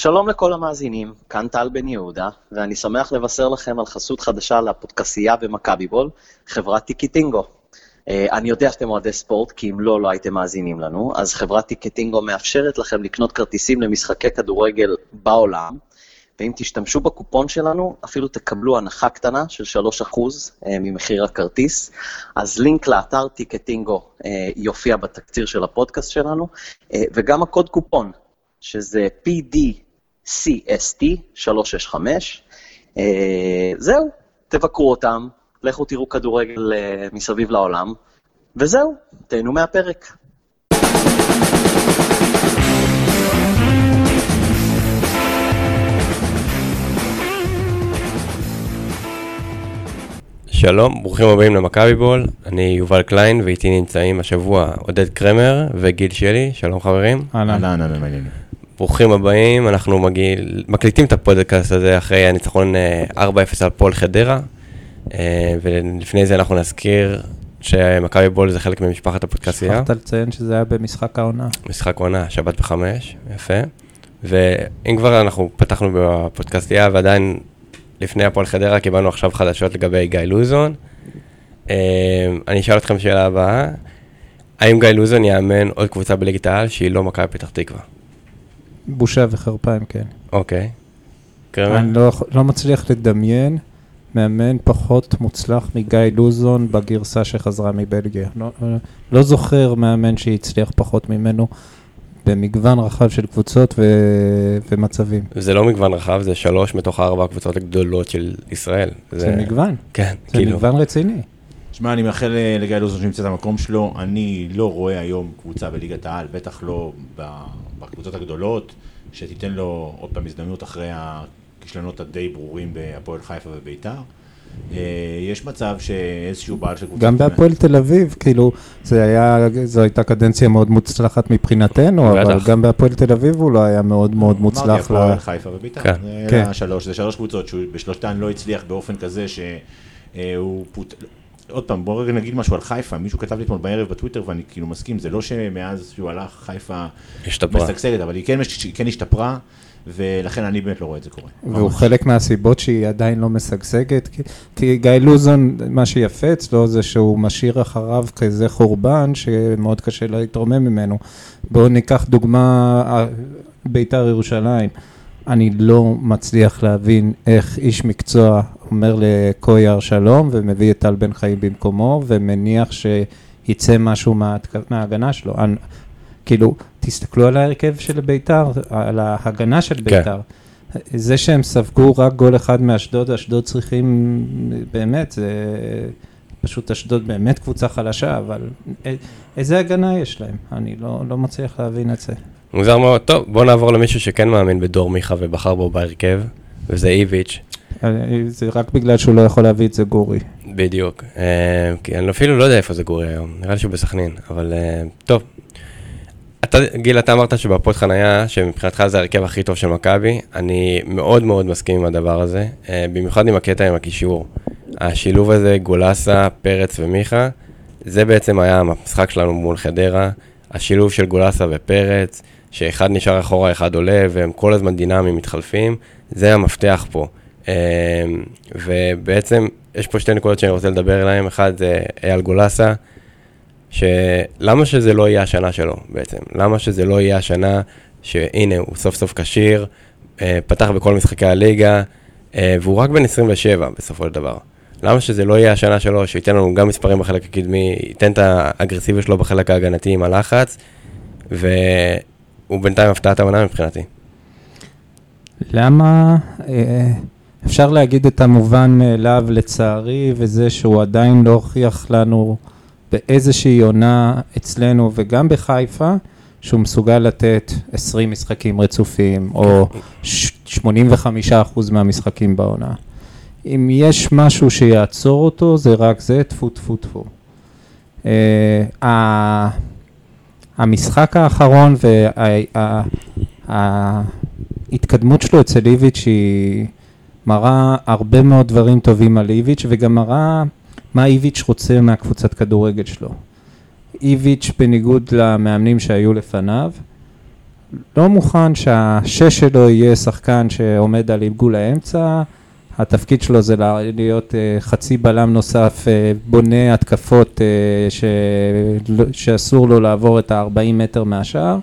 שלום לכל המאזינים, כאן טל בן יהודה, ואני שמח לבשר לכם על חסות חדשה לפודקסייה במכבי בול, חברת טיקטינגו. אה, אני יודע שאתם אוהדי ספורט, כי אם לא, לא הייתם מאזינים לנו, אז חברת טיקטינגו מאפשרת לכם לקנות כרטיסים למשחקי כדורגל בעולם, ואם תשתמשו בקופון שלנו, אפילו תקבלו הנחה קטנה של 3% אה, ממחיר הכרטיס. אז לינק לאתר טיקטינגו אה, יופיע בתקציר של הפודקאסט שלנו, וגם הקוד קופון, שזה PDCST 365. זהו, תבקרו אותם, לכו תראו כדורגל uh, מסביב לעולם, וזהו, תהנו מהפרק. שלום, ברוכים הבאים למכבי בול, אני יובל קליין ואיתי נמצאים השבוע עודד קרמר וגיל שלי, שלום חברים. אהלן, אהלן, מעניינים. ברוכים הבאים, אנחנו מגיל, מקליטים את הפודקאסט הזה אחרי הניצחון 4-0 אה, על פועל חדרה, אה, ולפני זה אנחנו נזכיר שמכבי בול זה חלק ממשפחת הפודקאסייה. שכחת לציין שזה היה במשחק העונה. משחק העונה, שבת בחמש, יפה. ואם כבר אנחנו פתחנו בפודקאסייה ועדיין לפני הפועל חדרה קיבלנו עכשיו חדשות לגבי גיא לוזון. אה, אני אשאל אתכם שאלה הבאה, האם גיא לוזון יאמן עוד קבוצה בליגת העל שהיא לא מכבי פתח תקווה? בושה וחרפה אם כן. אוקיי. אני לא, לא מצליח לדמיין מאמן פחות מוצלח מגיא לוזון בגרסה שחזרה מבלגיה. לא, לא זוכר מאמן שהצליח פחות ממנו במגוון רחב של קבוצות ו... ומצבים. זה לא מגוון רחב, זה שלוש מתוך ארבע הקבוצות הגדולות של ישראל. זה, זה מגוון. כן, זה כאילו. מגוון רציני. שמע, אני מאחל לגיא לוזון שימצא את המקום שלו. אני לא רואה היום קבוצה בליגת העל, בטח לא בקבוצות הגדולות, שתיתן לו עוד פעם הזדמנות אחרי הכישלונות הדי ברורים בהפועל חיפה וביתר. אה, יש מצב שאיזשהו בעל של קבוצה... גם בהפועל תל אביב, כאילו, זה היה, זו הייתה קדנציה מאוד מוצלחת מבחינתנו, אבל גם בהפועל תל אביב הוא לא היה מאוד מאוד מוצלח. אמרתי, הפועל חיפה וביתר. כן. זה שלוש, זה שלוש קבוצות שבשלושתן לא הצליח באופן כזה שהוא פוט... עוד פעם, בואו רגע נגיד משהו על חיפה, מישהו כתב לי אתמול בערב בטוויטר ואני כאילו מסכים, זה לא שמאז שהוא הלך חיפה משגשגת, אבל היא כן, כן השתפרה. ולכן אני באמת לא רואה את זה קורה. והוא חלק מהסיבות שהיא עדיין לא משגשגת, כי, כי גיא לוזון, מה שיפה אצלו זה שהוא משאיר אחריו כזה חורבן שמאוד קשה להתרומם ממנו. בואו ניקח דוגמה, אה, בית"ר ירושלים. אני לא מצליח להבין איך איש מקצוע אומר לקויאר שלום ומביא את טל בן חיים במקומו ומניח שיצא משהו מה, מההגנה שלו. כאילו, תסתכלו על ההרכב של ביתר, על ההגנה של כן. ביתר. כן. זה שהם ספגו רק גול אחד מאשדוד, אשדוד צריכים, באמת, זה פשוט אשדוד באמת קבוצה חלשה, אבל איזה הגנה יש להם? אני לא, לא מצליח להבין את זה. מוזר מאוד. טוב, בוא נעבור למישהו שכן מאמין בדור מיכה ובחר בו בהרכב, וזה איביץ'. זה רק בגלל שהוא לא יכול להביא את זה גורי. בדיוק. אה, כי אני אפילו לא יודע איפה זה גורי היום, נראה לי שהוא בסכנין, אבל אה, טוב, אתה, גיל, אתה אמרת שבפוד חנייה, שמבחינתך זה ההרכב הכי טוב של מכבי, אני מאוד מאוד מסכים עם הדבר הזה, uh, במיוחד עם הקטע עם הקישור. השילוב הזה, גולסה, פרץ ומיכה, זה בעצם היה המשחק שלנו מול חדרה, השילוב של גולסה ופרץ, שאחד נשאר אחורה, אחד עולה, והם כל הזמן דינמיים מתחלפים, זה המפתח פה. Uh, ובעצם, יש פה שתי נקודות שאני רוצה לדבר עליהן, אחד זה אייל גולסה, שלמה שזה לא יהיה השנה שלו בעצם? למה שזה לא יהיה השנה שהנה, הוא סוף סוף כשיר, אה, פתח בכל משחקי הליגה, אה, והוא רק בן 27 בסופו של דבר. למה שזה לא יהיה השנה שלו, שייתן לנו גם מספרים בחלק הקדמי, ייתן את האגרסיביות שלו בחלק ההגנתי עם הלחץ, והוא בינתיים הפתעת העונה מבחינתי. למה? אפשר להגיד את המובן מאליו לצערי, וזה שהוא עדיין לא הוכיח לנו באיזושהי עונה אצלנו וגם בחיפה, שהוא מסוגל לתת 20 משחקים רצופים, או 85 אחוז מהמשחקים בעונה. אם יש משהו שיעצור אותו, זה רק זה, טפו טפו טפו. Uh, המשחק האחרון וההתקדמות שלו אצל איביץ' היא מראה הרבה מאוד דברים טובים על איביץ' וגם מראה מה איביץ' רוצה מהקבוצת כדורגל שלו. איביץ', בניגוד למאמנים שהיו לפניו, לא מוכן שהשש שלו יהיה שחקן שעומד על עיגול האמצע, התפקיד שלו זה להיות uh, חצי בלם נוסף, uh, בונה התקפות uh, ש... שאסור לו לעבור את ה-40 מטר מהשאר.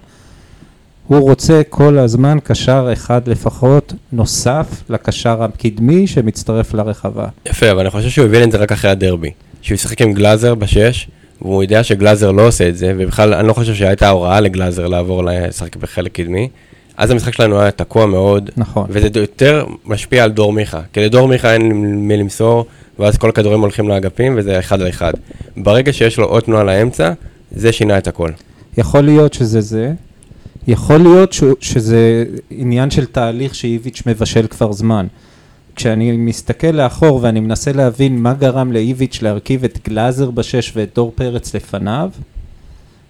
הוא רוצה כל הזמן קשר אחד לפחות נוסף לקשר הקדמי שמצטרף לרחבה. יפה, אבל אני חושב שהוא הבין את זה רק אחרי הדרבי. שהוא ישחק עם גלאזר בשש, והוא יודע שגלאזר לא עושה את זה, ובכלל אני לא חושב שהייתה הוראה לגלאזר לעבור לשחק בחלק קדמי. אז המשחק שלנו היה תקוע מאוד, נכון. וזה יותר משפיע על דור מיכה, כי לדור מיכה אין מי למסור, ואז כל הכדורים הולכים לאגפים, וזה אחד על אחד. ברגע שיש לו עוד תנועה לאמצע, זה שינה את הכל. יכול להיות שזה זה, יכול להיות ש, שזה עניין של תהליך שאיביץ' מבשל כבר זמן. כשאני מסתכל לאחור ואני מנסה להבין מה גרם לאיביץ' להרכיב את גלאזר בשש ואת דור פרץ לפניו,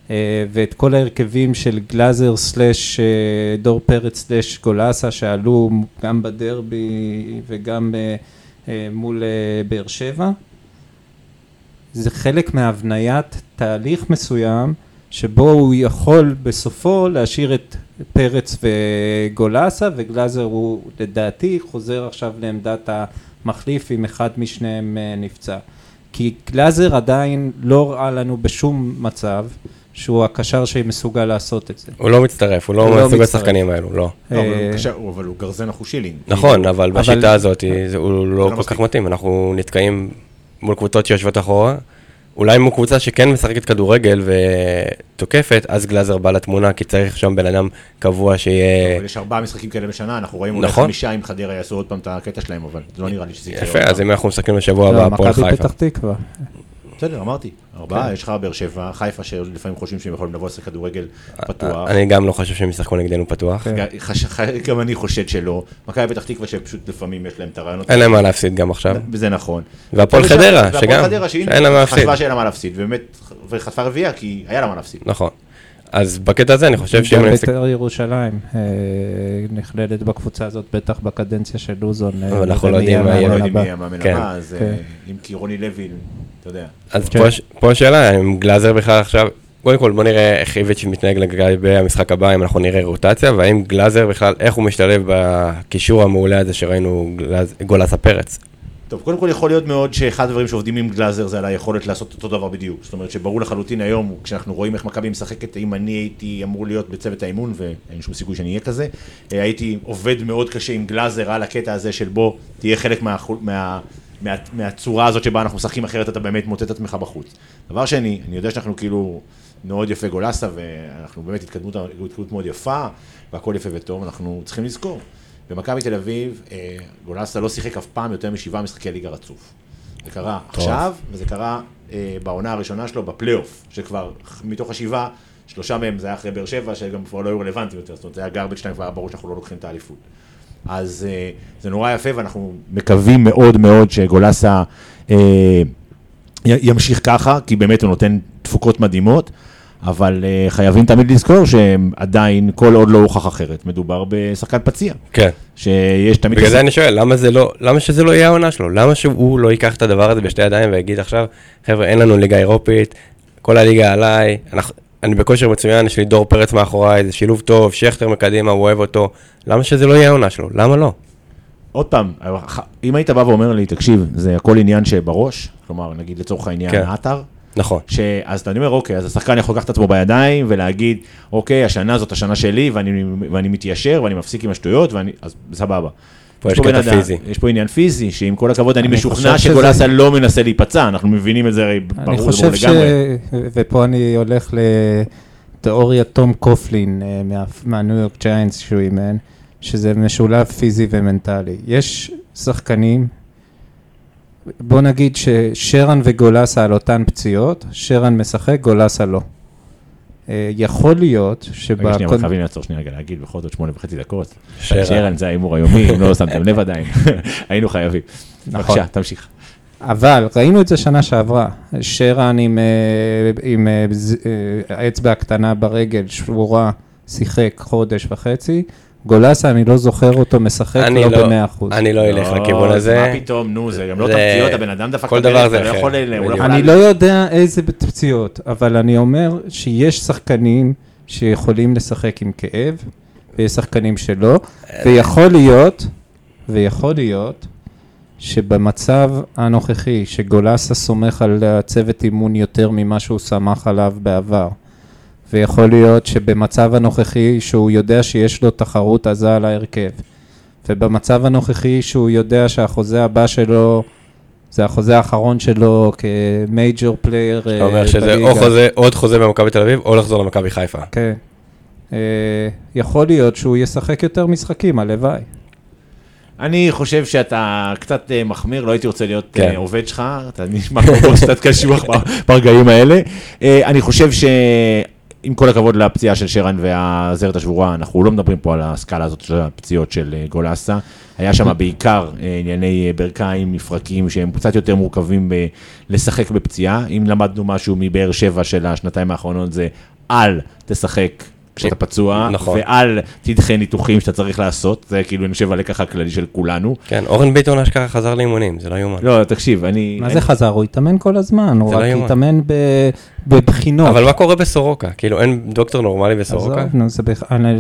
אה, ואת כל ההרכבים של גלאזר סלאש אה, דור פרץ סלאש גולאסה שעלו גם בדרבי וגם אה, מול באר שבע. זה חלק מהבניית תהליך מסוים שבו הוא יכול בסופו להשאיר את פרץ וגולאסה וגלאזר הוא לדעתי חוזר עכשיו לעמדת המחליף אם אחד משניהם נפצע. כי גלאזר עדיין לא ראה לנו בשום מצב שהוא הקשר שמסוגל לעשות את זה. הוא לא מצטרף, הוא לא, לא מסוג השחקנים האלו, לא. לא אבל הוא גרזן החושילי. נכון, אבל בשיטה הזאת הוא לא, לא כל כך מתאים, אנחנו נתקעים מול קבוצות שיושבות אחורה. אולי מול קבוצה שכן משחקת כדורגל ותוקפת, אז גלאזר בא לתמונה, כי צריך שם בן אדם קבוע שיהיה... יש ארבעה משחקים כאלה בשנה, אנחנו רואים אולי נכון. חמישה אם חדרה יעשו עוד פעם את הקטע שלהם, אבל זה לא נראה לי שזה יקרה. יפה, אז אם אנחנו מסתכלים בשבוע הבא, הפועל חיפה. מכבי פתח תקווה. בסדר, אמרתי, ארבעה, כן. יש לך באר שבע, חיפה שלפעמים חושבים שהם יכולים לבוא לשחק כדורגל פתוח. אני גם לא חושב שהם ישחקו נגדנו פתוח. כן. גם אני חושד שלא. מכבי פתח תקווה שפשוט לפעמים יש להם את הרעיונות. אין להם מה להפסיד גם עכשיו. וזה נכון. והפועל חדרה, שגם, אין להם מה להפסיד. חשבה שאין לה מה להפסיד, ובאמת, וחטפה רביעייה, כי היה לה מה להפסיד. נכון. אז בקטע הזה אני חושב שאם... גם בית"ר ירושלים אה, נכללת בקבוצה הזאת, בטח בקדנציה של לוזון. אה, אבל אנחנו לא יודעים מה יהיה המאמן הבא, אז אה, אם כי רוני לוי אתה יודע. אז פה, פה השאלה, אם גלאזר בכלל עכשיו, קודם כל בוא נראה איך איביץ' מתנהג לגבי המשחק הבא, אם אנחנו נראה רוטציה, והאם גלאזר בכלל, איך הוא משתלב בקישור המעולה הזה שראינו גולסה פרץ. טוב, קודם כל יכול להיות מאוד שאחד הדברים שעובדים עם גלאזר זה על היכולת לעשות אותו דבר בדיוק. זאת אומרת שברור לחלוטין היום, כשאנחנו רואים איך מכבי משחקת, אם אני הייתי אמור להיות בצוות האימון, ואין שום סיכוי שאני אהיה כזה, אה, הייתי עובד מאוד קשה עם גלאזר על הקטע הזה של בוא, תהיה חלק מה, מה, מה, מהצורה הזאת שבה אנחנו משחקים, אחרת אתה באמת מוצא את עצמך בחוץ. דבר שני, אני יודע שאנחנו כאילו מאוד יפה גולסה, ואנחנו באמת התקדמות, התקדמות מאוד יפה, והכל יפה וטוב, אנחנו צריכים לזכור. במכבי תל אביב, אה, גולסה לא שיחק אף פעם יותר משבעה משחקי ליגה רצוף. זה קרה טוב. עכשיו, וזה קרה אה, בעונה הראשונה שלו בפלייאוף, שכבר מתוך השבעה, שלושה מהם זה היה אחרי באר שבע, שגם כבר לא היו רלוונטיים יותר, זאת אומרת, זה היה גרבג' שלהם, כבר היה ברור שאנחנו לא לוקחים את האליפות. אז אה, זה נורא יפה, ואנחנו מקווים מאוד מאוד שגולסה אה, ימשיך ככה, כי באמת הוא נותן תפוקות מדהימות. אבל uh, חייבים תמיד לזכור שהם עדיין, כל עוד לא הוכח אחרת, מדובר בשחקן פציע. כן. שיש תמיד... בגלל זה אני שואל, למה זה לא, למה שזה לא יהיה העונה שלו? למה שהוא לא ייקח את הדבר הזה בשתי ידיים ויגיד עכשיו, חבר'ה, אין לנו ליגה אירופית, כל הליגה עליי, אנחנו, אני בכושר מצוין, יש לי דור פרץ מאחוריי, זה שילוב טוב, שכטר מקדימה, הוא אוהב אותו, למה שזה לא יהיה העונה שלו? למה לא? עוד פעם, אם היית בא ואומר לי, תקשיב, זה הכל עניין שבראש, כלומר, נגיד לצורך העניין, כן. האתר, נכון. אז אתה אומר, אוקיי, אז השחקן יכול לקחת את עצמו בידיים ולהגיד, אוקיי, השנה זאת השנה שלי, ואני, ואני מתיישר, ואני מפסיק עם השטויות, ואני, אז סבבה. פה יש קטע פיזי. יש פה עניין פיזי, שעם כל הכבוד, אני, אני משוכנע שגולסה שזה... לא מנסה להיפצע, אנחנו מבינים את זה הרי ברור לגמרי. אני חושב ש... ופה אני הולך לתיאוריית תום קופלין אה, מהניו יורק ג'יינטס שהוא אימן, שזה משולב פיזי ומנטלי. יש שחקנים בוא נגיד ששרן וגולסה על אותן פציעות, שרן משחק, גולסה לא. אה, יכול להיות שב... רגע שנייה, חייבים לעצור שנייה רגע להגיד, בכל זאת שמונה וחצי דקות. שרן זה ההימור היומי, אם לא שמתם לב עדיין, היינו חייבים. נכון. בבקשה, תמשיך. אבל ראינו את זה שנה שעברה, שרן עם, אה, עם אה, האצבע הקטנה ברגל, שבורה, שיחק חודש וחצי, גולסה, אני לא זוכר אותו משחק לא, לא במאה אחוז. אני לא אלך לא, לכיוון הזה. מה פתאום, נו, זה גם לא פציעות, הבן אדם דפק כל דבר זה אחר. אני לא יודע איזה פציעות, אבל אני אומר שיש שחקנים שיכולים לשחק עם כאב, ויש שחקנים שלא, ויכול להיות, ויכול להיות, שבמצב הנוכחי, שגולסה סומך על הצוות אימון יותר ממה שהוא סמך עליו בעבר, ויכול להיות שבמצב הנוכחי, שהוא יודע שיש לו תחרות עזה על ההרכב, ובמצב הנוכחי שהוא יודע שהחוזה הבא שלו זה החוזה האחרון שלו כ major player בליגה. אתה אומר שזה או חוזה, עוד חוזה במכבי תל אביב, או לחזור למכבי חיפה. כן. אה, יכול להיות שהוא ישחק יותר משחקים, הלוואי. אני חושב שאתה קצת אה, מחמיר, לא הייתי רוצה להיות כן. עובד שלך, אתה נשמע כמו קצת קשוח ברגעים האלה. אני חושב ש... עם כל הכבוד לפציעה של שרן והזרת השבורה, אנחנו לא מדברים פה על הסקאלה הזאת של הפציעות של אה, גולסה. היה שם בעיקר אה, ענייני אה, ברכיים, מפרקים, שהם קצת יותר מורכבים ב- לשחק בפציעה. אם למדנו משהו מבאר שבע של השנתיים האחרונות, זה אל תשחק כשאתה פצוע, נכון. ואל תדחה ניתוחים שאתה צריך לעשות, זה כאילו, אני חושב, הלקח הכללי של כולנו. כן, אורן ביטון אשכרה חזר לאימונים, זה לא יאומן. לא, תקשיב, אני... מה זה חזר? הוא התאמן כל הזמן, הוא לא רק התאמן בבחינות. אבל מה קורה בסורוקה? כאילו, אין דוקטור נורמלי בסורוקה? עזוב, נו,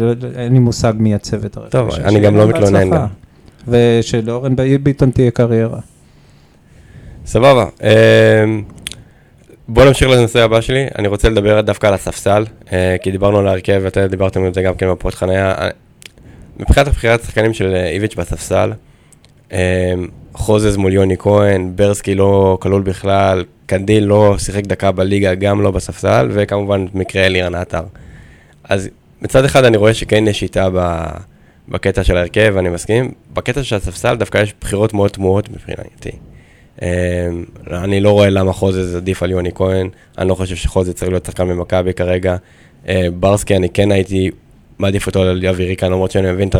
לא- אין לי מושג מי הצוות הרפואי. טוב, אני גם לא מתלונן גם. ושלאורן ביטון תהיה קריירה. סבבה. בוא נמשיך לנושא הבא שלי, אני רוצה לדבר דווקא על הספסל, אה, כי דיברנו על ההרכב ואתם דיברתם על זה גם כן בפרוט חניה. אה, מבחינת הבחירת השחקנים של אה, איביץ' בספסל, חוזז מול יוני כהן, ברסקי לא כלול בכלל, קנדיל לא שיחק דקה בליגה, גם לא בספסל, וכמובן מקרה אלירן עטר. אז מצד אחד אני רואה שכן יש שיטה בקטע של ההרכב, אני מסכים. בקטע של הספסל דווקא יש בחירות מאוד תמוהות מבחינתי. אמ, אני לא רואה למה חוזז עדיף על יוני כהן, אני לא חושב שחוזז צריך להיות שחקן במכבי כרגע. אה, ברסקי, אני כן הייתי מעדיף אותו על אבי ריקן, למרות שאני מבין את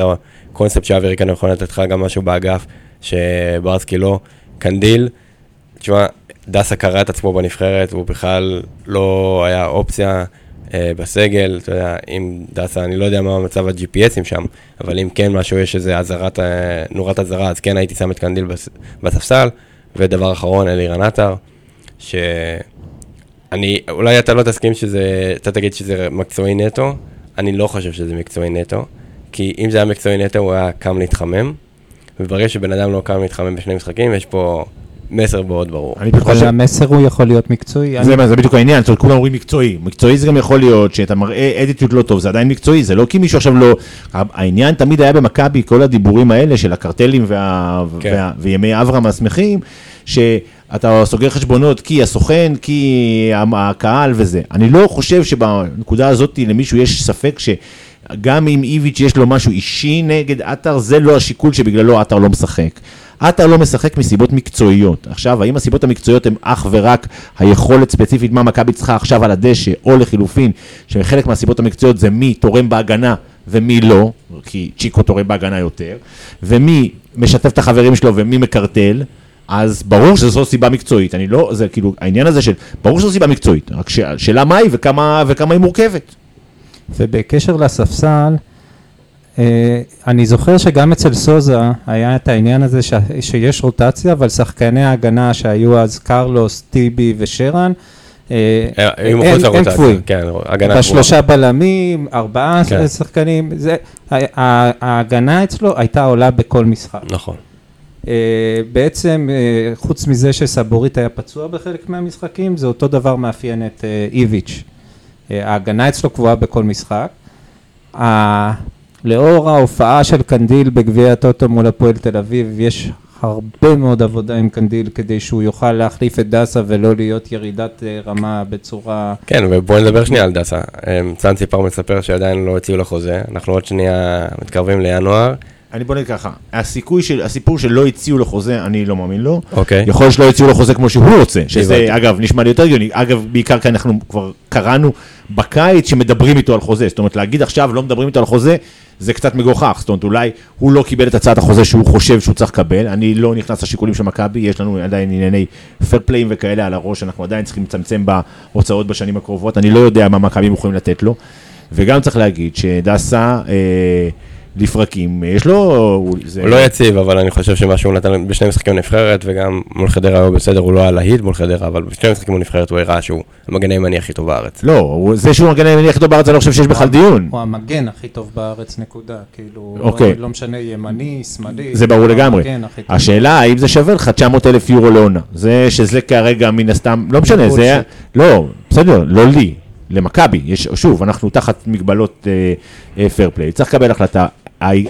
הקונספט שאבי ריקן יכול לתת לך גם משהו באגף, שברסקי לא. קנדיל, תשמע, דסה קרע את עצמו בנבחרת, והוא בכלל לא היה אופציה אה, בסגל, אתה יודע, אם דסה, אני לא יודע מה מצב ה-GPSים שם, אבל אם כן משהו, יש איזה אזהרת, אה, נורת אזהרה, אז כן הייתי שם את קנדיל בספסל. ודבר אחרון, אלירן עטר, שאני, אולי אתה לא תסכים שזה, אתה תגיד שזה מקצועי נטו, אני לא חושב שזה מקצועי נטו, כי אם זה היה מקצועי נטו, הוא היה קם להתחמם, וברגע שבן אדם לא קם להתחמם בשני משחקים, יש פה מסר מאוד ברור. אבל המסר הוא יכול להיות מקצועי. זה, אני... זה בדיוק העניין, זאת אומרת, כולם אומרים מקצועי. מקצועי זה גם יכול להיות שאתה מראה אדיטיות לא טוב, זה עדיין מקצועי, זה לא כי מישהו עכשיו לא... העניין תמיד היה במכבי, כל הדיבורים האלה של הקרטלים וה... כן. וה... וימי אברהם השמחים, שאתה סוגר חשבונות כי הסוכן, כי הקהל וזה. אני לא חושב שבנקודה הזאת למישהו יש ספק ש... גם אם איביץ' יש לו משהו אישי נגד עטר, זה לא השיקול שבגללו עטר לא משחק. עטר לא משחק מסיבות מקצועיות. עכשיו, האם הסיבות המקצועיות הן אך ורק היכולת ספציפית מה מכבי צריכה עכשיו על הדשא, או לחילופין, שחלק מהסיבות המקצועיות זה מי תורם בהגנה ומי לא, כי צ'יקו תורם בהגנה יותר, ומי משתף את החברים שלו ומי מקרטל, אז ברור שזו סיבה מקצועית, אני לא, זה כאילו, העניין הזה של, ברור שזו סיבה מקצועית, רק שאלה מה היא וכמה, וכמה היא מורכבת. ובקשר לספסל, אה, אני זוכר שגם אצל סוזה היה את העניין הזה ש, שיש רוטציה, אבל שחקני ההגנה שהיו אז קרלוס, טיבי ושרן, אה, הם קבועים. כן, בשלושה בלמים, ארבעה כן. שחקנים, זה, ההגנה אצלו הייתה עולה בכל משחק. נכון. אה, בעצם, חוץ מזה שסבורית היה פצוע בחלק מהמשחקים, זה אותו דבר מאפיין את איביץ'. ההגנה אצלו קבועה בכל משחק. לאור ההופעה של קנדיל בגביע הטוטו מול הפועל תל אביב, יש הרבה מאוד עבודה עם קנדיל כדי שהוא יוכל להחליף את דסה ולא להיות ירידת אה, רמה בצורה... כן, ובואי נדבר שנייה על דסה. צאן אה, ציפר מספר שעדיין לא הציעו לו חוזה, אנחנו עוד שנייה מתקרבים לינואר. אני בוא נגיד ככה, הסיכוי של, הסיפור שלא הציעו לו חוזה, אני לא מאמין לו. אוקיי. יכול להיות שלא הציעו לו חוזה כמו שהוא רוצה, שזה אגב נשמע לי יותר הגיוני. אגב, בעיקר כי אנחנו כבר קראנו בקיץ שמדברים איתו על חוזה. זאת אומרת, להגיד עכשיו לא מדברים איתו על חוזה, זה קצת מגוחך. זאת אומרת, אולי הוא לא קיבל את הצעת החוזה שהוא חושב שהוא צריך לקבל. אני לא נכנס לשיקולים של מכבי, יש לנו עדיין ענייני פייר פליים וכאלה על הראש, אנחנו עדיין צריכים לצמצם בהוצאות בשנים הקרובות. אני לא יודע מה מכבי יכולים לתת לו. וגם צריך להגיד שדסה... אה, לפרקים, יש לו... הוא לא יציב, אבל אני חושב שמה שהוא נתן בשני משחקים נבחרת, וגם מול חדרה הוא בסדר, הוא לא היה להיט מול חדרה, אבל בשני משחקים נבחרת הוא הראה שהוא המגן הימני הכי טוב בארץ. לא, זה שהוא המגן הימני הכי טוב בארץ, אני לא חושב שיש בכלל דיון. הוא המגן הכי טוב בארץ, נקודה. כאילו, אוקיי. לא משנה ימני, שמאלי. זה ברור לגמרי. השאלה, האם זה שווה לך 900 אלף יורו לעונה? זה שזה כרגע מן הסתם, לא משנה, זה... לא, בסדר, לא לי. למכבי, יש, שוב, אנחנו תחת מגבלות פייר uh, פליי, צריך לקבל החלטה.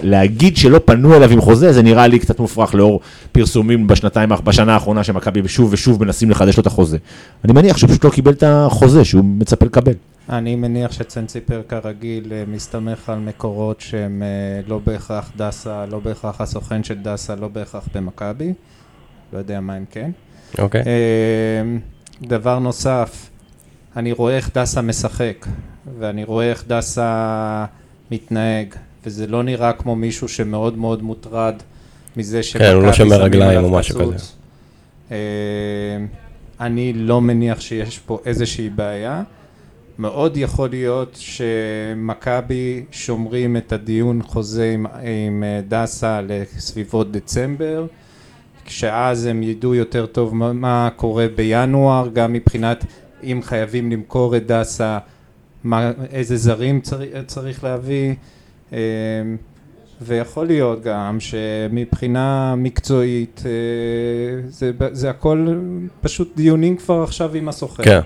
להגיד שלא פנו אליו עם חוזה, זה נראה לי קצת מופרך לאור פרסומים בשנתיים, בשנה האחרונה שמכבי שוב ושוב מנסים לחדש לו את החוזה. אני מניח שהוא פשוט לא קיבל את החוזה שהוא מצפה לקבל. אני מניח שצנציפר כרגיל אה, מסתמך על מקורות שהם אה, לא בהכרח דסה, לא בהכרח הסוכן של דסה, לא בהכרח במכבי. לא יודע מה הם כן. אוקיי. Okay. דבר נוסף, אני רואה איך דסה משחק, ואני רואה איך דסה מתנהג, וזה לא נראה כמו מישהו שמאוד מאוד מוטרד מזה שמכבי כן, הוא לא שומר רגליים או משהו כזה. אה, אני לא מניח שיש פה איזושהי בעיה. מאוד יכול להיות שמכבי שומרים את הדיון חוזה עם, עם אה, דסה לסביבות דצמבר, כשאז הם ידעו יותר טוב מה, מה קורה בינואר, גם מבחינת אם חייבים למכור את דסה, מה, איזה זרים צריך, צריך להביא, ויכול להיות גם שמבחינה מקצועית אה, זה, זה הכל פשוט דיונים כבר עכשיו עם הסוחר. כן.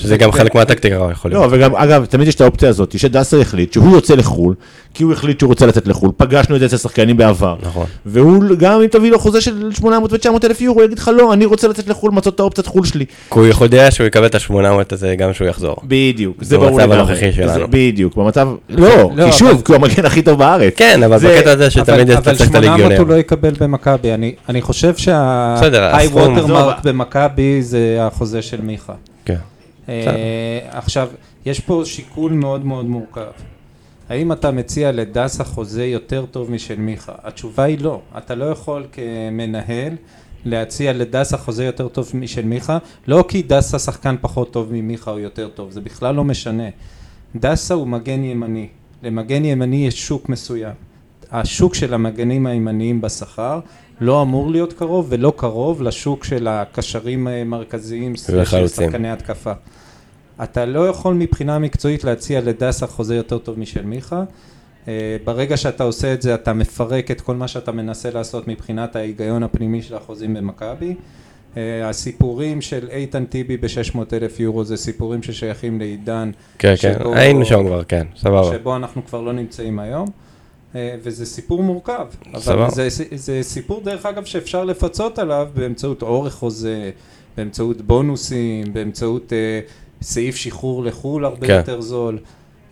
שזה גם חלק מהטקטיקה, יכול להיות. לא, וגם, אגב, תמיד יש את האופציה הזאת, שדסה החליט שהוא יוצא לחו"ל, כי הוא החליט שהוא רוצה לצאת לחו"ל, פגשנו את זה אצל שחקנים בעבר. נכון. והוא, גם אם תביא לו חוזה של 800 ו-900 אלף יורו, הוא יגיד לך, לא, אני רוצה לצאת לחו"ל, מצות את האופציית חו"ל שלי. כי הוא יודע שהוא יקבל את ה-800 הזה גם כשהוא יחזור. בדיוק, זה ברור לגמרי. במצב הנוכחי שלנו. בדיוק, במצב, לא, לא כי שוב, כי הוא המגן הכי טוב בארץ. כן, אבל בקטע הזה שתמיד יש את הליגיונר. אבל 800 הוא לא יקבל במכבי, אני חושב שה-high watermark במכבי זה החוזה של מיכה. כן. אה, עכשיו, יש פה שיקול מאוד מאוד מורכב. האם אתה מציע לדסה חוזה יותר טוב משל מיכה? התשובה היא לא. אתה לא יכול כמנהל להציע לדסה חוזה יותר טוב משל מיכה, לא כי דסה שחקן פחות טוב ממיכה או יותר טוב, זה בכלל לא משנה. דסה הוא מגן ימני. למגן ימני יש שוק מסוים. השוק של המגנים הימניים בשכר לא אמור להיות קרוב ולא קרוב לשוק של הקשרים המרכזיים של שחקני התקפה. אתה לא יכול מבחינה מקצועית להציע לדסה חוזה יותר טוב משל מיכה. אה, ברגע שאתה עושה את זה אתה מפרק את כל מה שאתה מנסה לעשות מבחינת ההיגיון הפנימי של החוזים במכבי. אה, הסיפורים של איתן טיבי ב-600 אלף יורו זה סיפורים ששייכים לעידן. כן, כן, היינו שם כבר, כן, סבבה. שבו אנחנו כבר לא נמצאים היום. אה, וזה סיפור מורכב. אבל זה, זה סיפור דרך אגב שאפשר לפצות עליו באמצעות אורך חוזה, באמצעות בונוסים, באמצעות סעיף שחרור לחו"ל הרבה כן. יותר זול,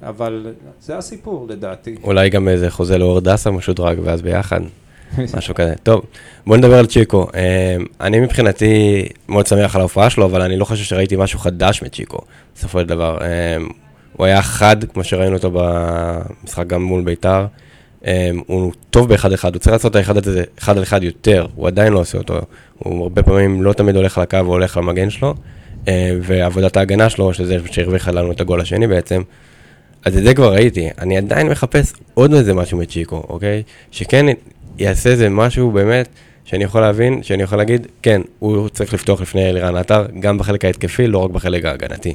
אבל זה הסיפור לדעתי. אולי גם איזה חוזה לאור דסה משודרג ואז ביחד, משהו כזה. טוב, בוא נדבר על צ'יקו. אה, אני מבחינתי מאוד שמח על ההופעה שלו, אבל אני לא חושב שראיתי משהו חדש מצ'יקו, בסופו של דבר. אה, הוא היה חד, כמו שראינו אותו במשחק גם מול ביתר. אה, הוא טוב באחד אחד, הוא צריך לעשות את האחד הזה אחד על אחד יותר, הוא עדיין לא עושה אותו. הוא הרבה פעמים לא תמיד הולך לקו, הוא הולך למגן שלו. אה, ועבודת ההגנה שלו, שזה שהרוויחה לנו את הגול השני בעצם. אז את זה כבר ראיתי, אני עדיין מחפש עוד איזה משהו מצ'יקו, אוקיי? שכן יעשה איזה משהו באמת, שאני יכול להבין, שאני יכול להגיד, כן, הוא צריך לפתוח לפני אלירן עטר, גם בחלק ההתקפי, לא רק בחלק ההגנתי.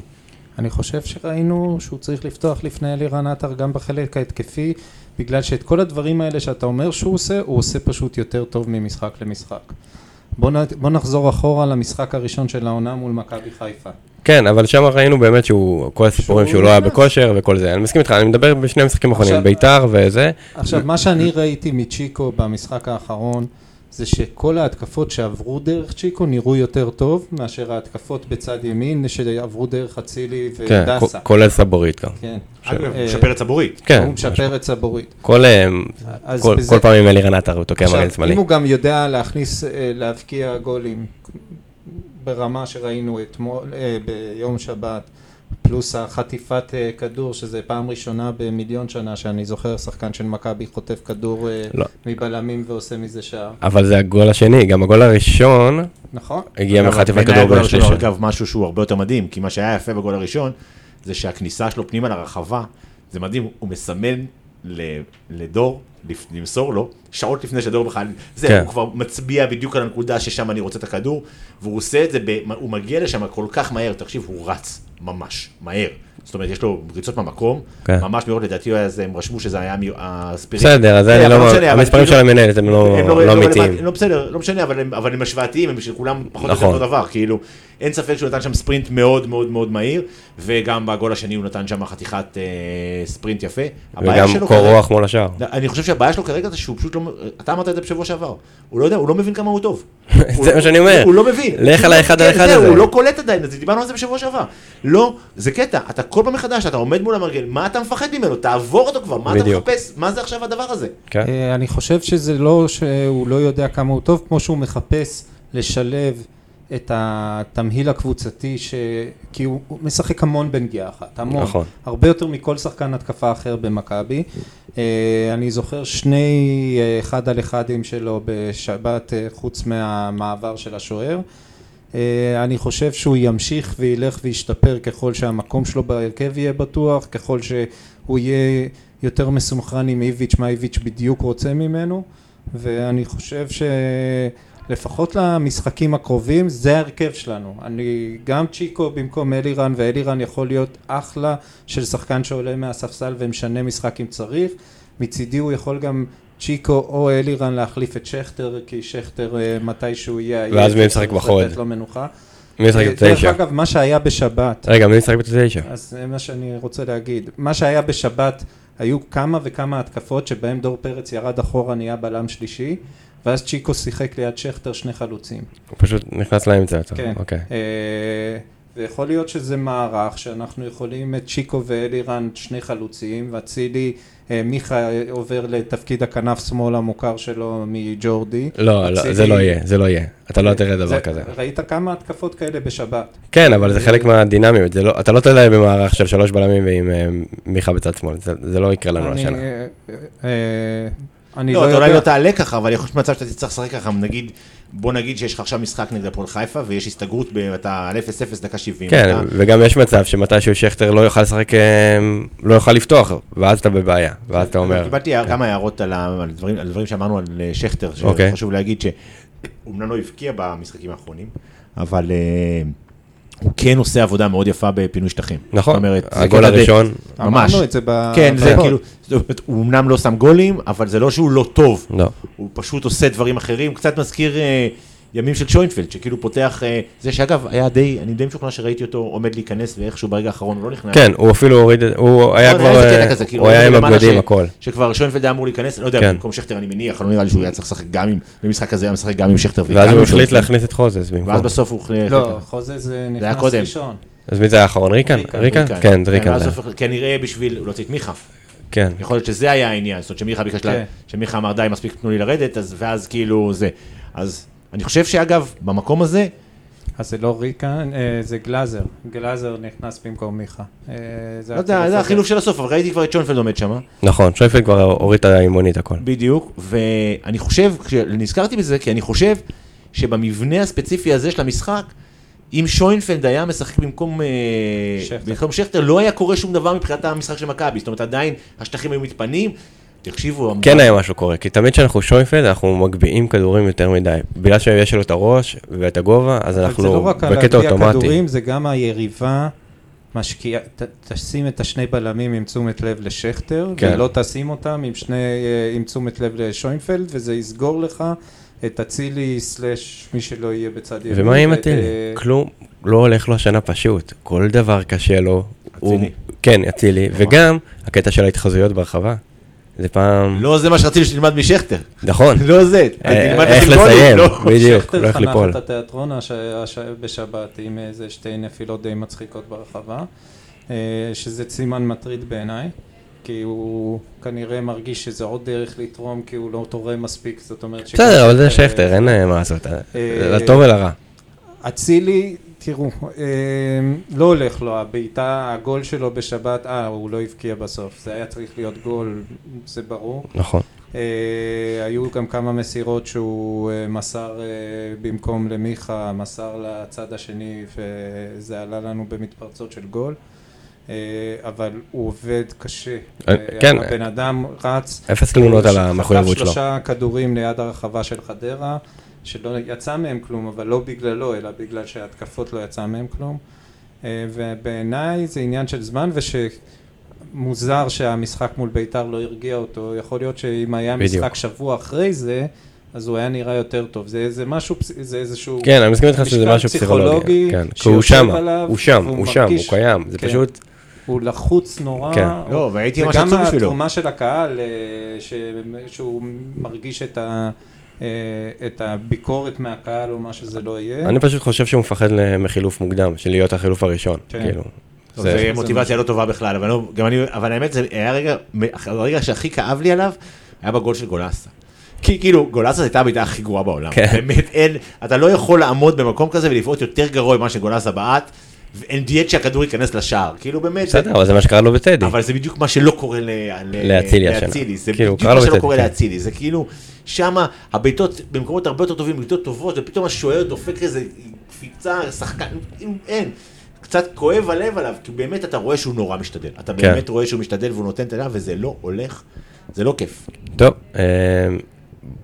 אני חושב שראינו שהוא צריך לפתוח לפני אלירן עטר גם בחלק ההתקפי, בגלל שאת כל הדברים האלה שאתה אומר שהוא עושה, הוא עושה פשוט יותר טוב ממשחק למשחק. בוא, נ, בוא נחזור אחורה למשחק הראשון של העונה מול מכבי חיפה. כן, אבל שם ראינו באמת שהוא, כל הסיפורים שהוא לא היה בכושר וכל זה. אני מסכים איתך, אני מדבר בשני משחקים אחרונים, ביתר וזה. עכשיו, מה שאני ראיתי מצ'יקו במשחק האחרון, זה שכל ההתקפות שעברו דרך צ'יקו נראו יותר טוב מאשר ההתקפות בצד ימין שעברו דרך אצילי ודסה. כן, כולל סבורית גם. כן. אגב, הוא משפר את סבורית. כן. הוא משפר את סבורית. כל פעם עם אלירן עטר הוא תוקע מגן שמאלי. אם הוא גם יודע להכניס, אה, להבקיע גולים ברמה שראינו אתמול, אה, ביום שבת, פלוס החטיפת אה, כדור, שזה פעם ראשונה במיליון שנה שאני זוכר שחקן של מכבי חוטף כדור אה, לא. מבלמים ועושה מזה שער. אבל זה הגול השני, גם הגול הראשון, נכון. הגיע מחטיפת כדור בשלישי. אגב, משהו שהוא הרבה יותר מדהים, כי מה שהיה יפה בגול הראשון, זה שהכניסה שלו פנימה לרחבה, זה מדהים, הוא מסמן לדור, למסור לו, שעות לפני שדור בכלל, זה, כן. הוא כבר מצביע בדיוק על הנקודה ששם אני רוצה את הכדור, והוא עושה את זה, ב, הוא מגיע לשם כל כך מהר, תקשיב, הוא רץ ממש, מהר. זאת אומרת, יש לו ריצות מהמקום, כן. ממש מאוד, לדעתי הם רשמו שזה היה מ- הספיריט. בסדר, אז כן, אני לא, משנה, אבל המספרים כאילו- של המנהלת הם לא הם לא לא אמיתיים. לא בסדר, לא משנה, אבל הם, אבל הם השוואתיים, הם של כולם פחות או יותר נכון. אותו דבר, כאילו, אין ספק שהוא נתן שם ספרינט מאוד מאוד מאוד מהיר, וגם בגול השני הוא נתן שם חתיכת אה, ספרינט יפה. וגם קור כרגע- רוח מול השאר. אני חושב שהבעיה שלו כרגע זה שהוא פשוט לא, אתה אמרת את זה בשבוע שעבר, הוא לא יודע, הוא לא מבין כמה הוא טוב. זה לא- מה שאני אומר. הוא לא מבין. לך על האחד על אחד זהו, הזה. הוא לא קולט עדיין, אז דיברנו על זה בשבוע שעבר. לא, זה קטע, אתה כל פעם מחדש, אתה עומד מול המרגל, מה אתה מפחד ממנו? תעבור אותו כבר, מה אתה. מחפש? מה זה עכשיו הדבר הזה? כן. אה, אני חושב שזה לא שהוא לא יודע כמה הוא טוב, כמו שהוא מחפש לשלב את התמהיל הקבוצתי, ש... כי הוא הוא משחק המון בנגיעה אחת, המון. נכון. הרבה יותר מכל שחקן התקפה אחר במכבי. אה, אני זוכר שני אה, אחד על אחדים שלו בשבת, אה, חוץ מהמעבר של השוער. אני חושב שהוא ימשיך וילך וישתפר ככל שהמקום שלו בהרכב יהיה בטוח, ככל שהוא יהיה יותר מסונכרן עם איביץ', מה איביץ' בדיוק רוצה ממנו, ואני חושב שלפחות למשחקים הקרובים זה ההרכב שלנו. אני גם צ'יקו במקום אלירן, ואלירן יכול להיות אחלה של שחקן שעולה מהספסל ומשנה משחק אם צריך. מצידי הוא יכול גם צ'יקו או אלירן להחליף את שכטר, כי שכטר אה, מתישהו יהיה... ואז מי משחק בחוד? לתת לו מנוחה. מי משחק אה, בתשע? דרך אגב, מה שהיה בשבת, רגע, מי משחק בתשע? אז זה מה שאני רוצה להגיד. מה שהיה בשבת, היו כמה וכמה התקפות שבהם דור פרץ ירד אחורה, נהיה בלם שלישי, ואז צ'יקו שיחק ליד שכטר שני חלוצים. הוא פשוט נכנס לאמצע יותר. כן. אוקיי. אה, ויכול להיות שזה מערך שאנחנו יכולים את צ'יקו ואלירן שני חלוצים, ואצילי, אה, מיכה עובר לתפקיד הכנף שמאל המוכר שלו מג'ורדי. לא, לא, זה לא יהיה, זה לא יהיה. אתה לא תראה דבר זה- כזה. ראית כמה התקפות כאלה בשבת? כן, אבל זה חלק מהדינמיות. לא- אתה לא תדע במערך של שלוש בלמים ועם אה, מיכה בצד שמאל. זה- זה לא יקרה לנו השנה. אני לא, לא אתה אולי. לא תעלה ככה, אבל יכול להיות מצב שאתה תצטרך לשחק ככה, נגיד, בוא נגיד שיש לך עכשיו משחק נגד הפועל חיפה, ויש הסתגרות, ב- אתה על 0-0 דקה 70. כן, אתה- וגם יש מצב שמתישהו שכטר לא יוכל לשחק, אה, לא יוכל לפתוח, ואז אתה בבעיה. ואז אתה אומר... קיבלתי כמה הערות על ה- על דברים- על דברים שאמרנו על אה, שכטר, אוקיי. שחשוב להגיד שאומנם לא הבקיע במשחקים האחרונים, אבל אה, הוא כן עושה עבודה מאוד יפה בפינוי שטחים. נכון, אומרת, זה הגול הראשון, ממש. אמרנו את זה ב... כן, זה. כאילו, זאת אומרת, הוא אמנם לא שם גולים, אבל זה לא שהוא לא טוב. לא. הוא פשוט עושה דברים אחרים, קצת מזכיר אה, ימים של שוינפלד, שכאילו פותח, אה, זה שאגב, היה די, אני די משוכנע שראיתי אותו עומד להיכנס, ואיכשהו ברגע האחרון הוא לא נכנס. כן, הוא אפילו הוריד, הוא היה נכון, כבר, אה, כאילו, הוא היה עם למעלה הבגדים, הכל. שכבר שוינפלד היה אמור להיכנס, לא יודע, כן. במקום שכטר אני מניח, לא נראה לי שהוא היה צריך לשחק גם עם, במשחק הזה היה משחק גם עם שכטר ואז עם הוא החליט. להכניס את חוזז במקום. ואז בסוף הוא החליט... לא, היה נכנס. ראשון. אז מי זה היה האחרון? ריקן? ריקן. כן, זה ריקן. בסוף, כנראה בשביל להוציא את מיכה. כן. יכול להיות שזה היה העניין, זאת אומרת שמיכה ביקש, לה- כן. שמיכה אמר די מספיק תנו לי לרדת, אז ואז כאילו זה. אז אני חושב שאגב, במקום הזה, אז זה לא ריקן, אה, זה גלאזר. גלאזר נכנס במקום מיכה. אה, לא יודע, זה. החילוף של הסוף, אבל ראיתי כבר את שוינפלד עומד שם, נכון, שוינפלד כבר הוריד את האימונית הכל. בדיוק, ואני חושב, נזכרתי בזה, כי אני חושב שבמבנה הספציפי הזה של המשחק, אם שוינפלד היה משחק במקום אה, שכטר. במקום שכטר, לא היה קורה שום דבר מבחינת המשחק של מכבי, זאת אומרת עדיין השטחים היו מתפנים, תקשיבו, כן היה משהו קורה, כי תמיד כשאנחנו שויפלד אנחנו מגביהים כדורים יותר מדי. בגלל שיש לו את הראש ואת הגובה, אז אבל זה לא אנחנו רק על בקטע להגביה אוטומטי. כדורים, זה גם היריבה משקיעה, תשים את השני בלמים עם תשומת לב לשכטר, כן. ולא תשים אותם עם שני, אה, עם תשומת לב לשוינפלד, וזה יסגור לך את אצילי סלאש מי שלא יהיה בצד ימין. ומה עם אצילי? אה, כלום לא הולך לו השנה פשוט. כל דבר קשה לו. הוא- אצילי. כן, אצילי. וגם הקטע של ההתחזויות ברחבה. זה פעם... לא זה מה שרציתי שתלמד משכטר, נכון. לא זה, אה, תלמד איך לסיים, לא. בדיוק, שכטר לא איך חנך ליפול. את התיאטרון הש... הש... בשבת עם איזה שתי נפילות די מצחיקות ברחבה, אה, שזה סימן מטריד בעיניי, כי הוא כנראה מרגיש שזה עוד דרך לתרום, כי הוא לא תורם מספיק, זאת אומרת... שגם בסדר, אבל זה שכטר, שכטר, אין אה, מה לעשות. אה, לטוב ולרע. אצילי, תראו, אה, לא הולך לו, הבעיטה, הגול שלו בשבת, אה, הוא לא הבקיע בסוף, זה היה צריך להיות גול, זה ברור. נכון. אה, היו גם כמה מסירות שהוא אה, מסר אה, במקום למיכה, מסר לצד השני וזה עלה לנו במתפרצות של גול. אבל הוא עובד קשה. כן. הבן אדם רץ. אפס תלונות על המחויבות שלו. חטף שלושה כדורים ליד הרחבה של חדרה, שלא יצא מהם כלום, אבל לא בגללו, אלא בגלל שההתקפות לא יצא מהם כלום. ובעיניי זה עניין של זמן, וש... מוזר שהמשחק מול ביתר לא הרגיע אותו, יכול להיות שאם היה בדיוק. משחק שבוע אחרי זה, אז הוא היה נראה יותר טוב. זה, זה משהו, זה איזשהו... כן, אני מסכים איתך שזה משהו פסיכולוגי. כן, כי הוא שם, הוא שם, הוא שם, הוא קיים, זה כן. פשוט... הוא לחוץ נורא. כן. לא, והייתי ממש עצוב בשבילו. וגם התרומה של הקהל, אה, שהוא מרגיש את ה... אה, את הביקורת מהקהל או מה שזה לא יהיה. אני פשוט חושב שהוא מפחד מחילוף מוקדם, של להיות החילוף הראשון. כן. כאילו. זה מוטיבציה לא טובה בכלל, אבל, לא, גם אני, אבל האמת זה היה רגע, הרגע שהכי כאב לי עליו, היה בגול של גולסה. כי כאילו, גולסה הייתה הבעיטה הכי גרועה בעולם. כן. באמת, אין, אתה לא יכול לעמוד במקום כזה ולבעוט יותר גרוע ממה שגולסה בעט. ואין דיאט שהכדור ייכנס לשער, כאילו באמת. בסדר, אבל זה מה שקרה לו בטדי. אבל זה בדיוק מה שלא קורה לאצילי השנה. זה כאילו, בדיוק מה שלא קורה לאצילי, זה כאילו, שמה הבעיטות במקומות הרבה יותר טובים, בעיטות טובות, ופתאום השוער דופק איזה קפיצה, שחקן, אין. קצת כואב הלב עליו, כי באמת אתה רואה שהוא נורא משתדל. אתה כן. באמת רואה שהוא משתדל והוא נותן את היד, וזה לא הולך, זה לא כיף. טוב, אה,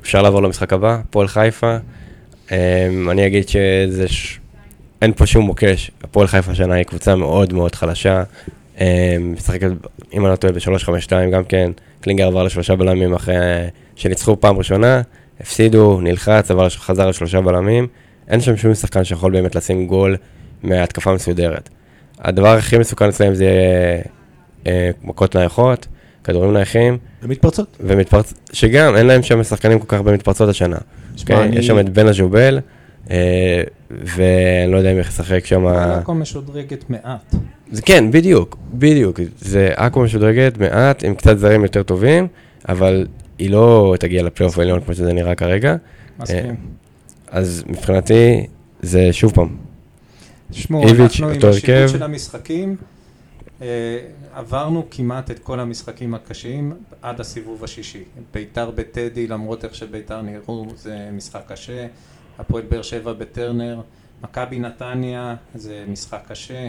אפשר לעבור למשחק הבא, פועל חיפה. אה, אני אגיד שזה... ש... אין פה שום מוקש, הפועל חיפה השנה היא קבוצה מאוד מאוד חלשה. אה, משחקת, אם אני לא טועה, ב-352 גם כן. קלינגר עבר לשלושה בלמים אחרי שניצחו פעם ראשונה, הפסידו, נלחץ, עבר, חזר לשלושה בלמים. אין שם שום שחקן שיכול באמת לשים גול מהתקפה מסודרת. הדבר הכי מסוכן אצלם זה אה, מכות נייחות, כדורים נייחים. ומתפרצות. ומתפרצות, שגם אין להם שם שחקנים כל כך במתפרצות השנה. Okay, אני... יש שם את בן הג'ובל, אה, ואני לא יודע אם איך לשחק שם... עכו משודרגת מעט. זה כן, בדיוק, בדיוק. זה עכו משודרגת מעט, עם קצת זרים יותר טובים, אבל היא לא תגיע לפלייאוף העליון כמו שזה נראה כרגע. מסכים. אה, אז מבחינתי, זה שוב פעם, תשמעו, אנחנו עם השיפוט של המשחקים, אה, עברנו כמעט את כל המשחקים הקשים עד הסיבוב השישי. ביתר בטדי, למרות איך שביתר נראו, זה משחק קשה. הפועל באר שבע בטרנר. מכבי נתניה, זה משחק קשה.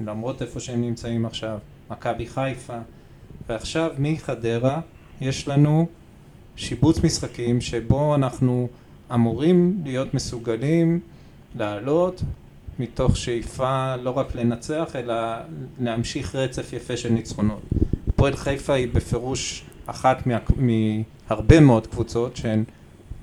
למרות איפה שהם נמצאים עכשיו. מכבי חיפה. ועכשיו מחדרה יש לנו שיבוץ משחקים שבו אנחנו אמורים להיות מסוגלים לעלות מתוך שאיפה לא רק לנצח אלא להמשיך רצף יפה של ניצחונות. הפועל חיפה היא בפירוש אחת מה, מהרבה מאוד קבוצות שהן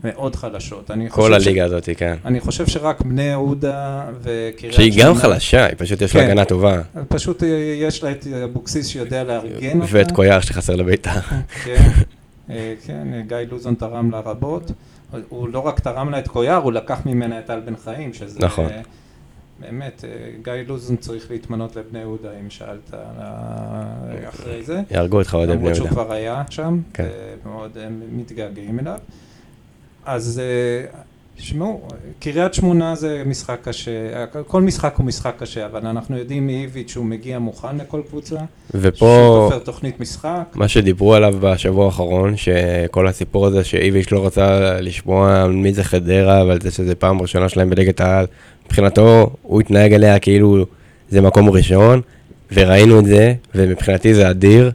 מאוד חלשות. כל הליגה ש... הזאת, כן. אני חושב שרק בני יהודה וקריית שהיא גם חלשה, היא פשוט יש כן. לה הגנה טובה. פשוט יש לה את אבוקסיס שיודע לארגן אותה. ואת קויאר שחסר לביתה. כן, כן, גיא לוזון תרם לה רבות. הוא לא רק תרם לה את קויאר, הוא לקח ממנה את טל בן חיים, שזה... נכון. באמת, אה, גיא לוזון צריך להתמנות לבני יהודה, אם שאלת אחרי זה. יהרגו אותך עוד בני יהודה. למרות שהוא כבר היה שם, כן. ומאוד אה, מתגעגעים אליו. אז תשמעו, קריית שמונה זה משחק קשה, כל משחק הוא משחק קשה, אבל אנחנו יודעים מאיביץ' שהוא מגיע מוכן לכל קבוצה. ופה... שהוא תופר תוכנית משחק. מה שדיברו עליו בשבוע האחרון, שכל הסיפור הזה שאיביץ' לא רצה לשמוע מי זה חדרה, ועל זה שזה פעם ראשונה שלהם בליגת העל, מבחינתו הוא התנהג אליה כאילו זה מקום ראשון, וראינו את זה, ומבחינתי זה אדיר.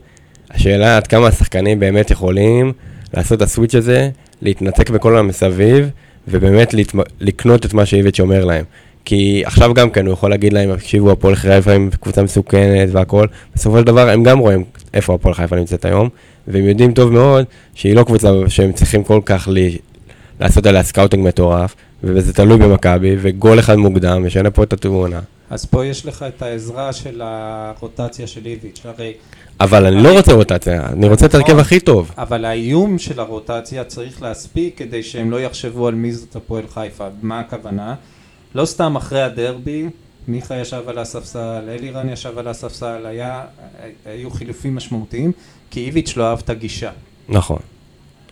השאלה עד כמה השחקנים באמת יכולים לעשות את הסוויץ' הזה, להתנתק בכל המסביב, ובאמת להתמ... לקנות את מה שאיביץ' אומר להם. כי עכשיו גם כן הוא יכול להגיד להם, תקשיבו, הפועל חיפה עם קבוצה מסוכנת והכל, בסופו של דבר הם גם רואים איפה הפועל חיפה נמצאת היום, והם יודעים טוב מאוד שהיא לא קבוצה שהם צריכים כל כך לי... לעשות עליה scouting מטורף, וזה תלוי במכבי, וגול אחד מוקדם, משנה פה את התמונה. אז פה יש לך את העזרה של הרוטציה של איביץ', הרי... אבל אני לא רוצה רוטציה, אני רוצה את ההרכב נכון, הכי טוב. אבל האיום של הרוטציה צריך להספיק כדי שהם לא יחשבו על מי זאת הפועל חיפה. מה הכוונה? לא סתם אחרי הדרבי, מיכה ישב על הספסל, אלירן ישב על הספסל, היה, היו חילופים משמעותיים, כי איביץ' לא אהב את הגישה. נכון.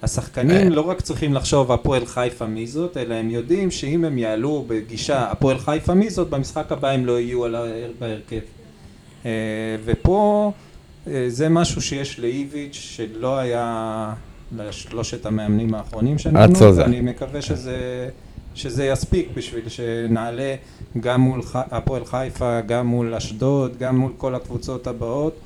השחקנים לא רק צריכים לחשוב הפועל חיפה מי זאת, אלא הם יודעים שאם הם יעלו בגישה הפועל חיפה מי זאת, במשחק הבא הם לא יהיו בהרכב. אה, ופה אה, זה משהו שיש לאיביץ' שלא היה לשלושת המאמנים האחרונים שלנו, ואני מקווה שזה, שזה יספיק בשביל שנעלה גם מול הפועל חיפה, גם מול אשדוד, גם מול כל הקבוצות הבאות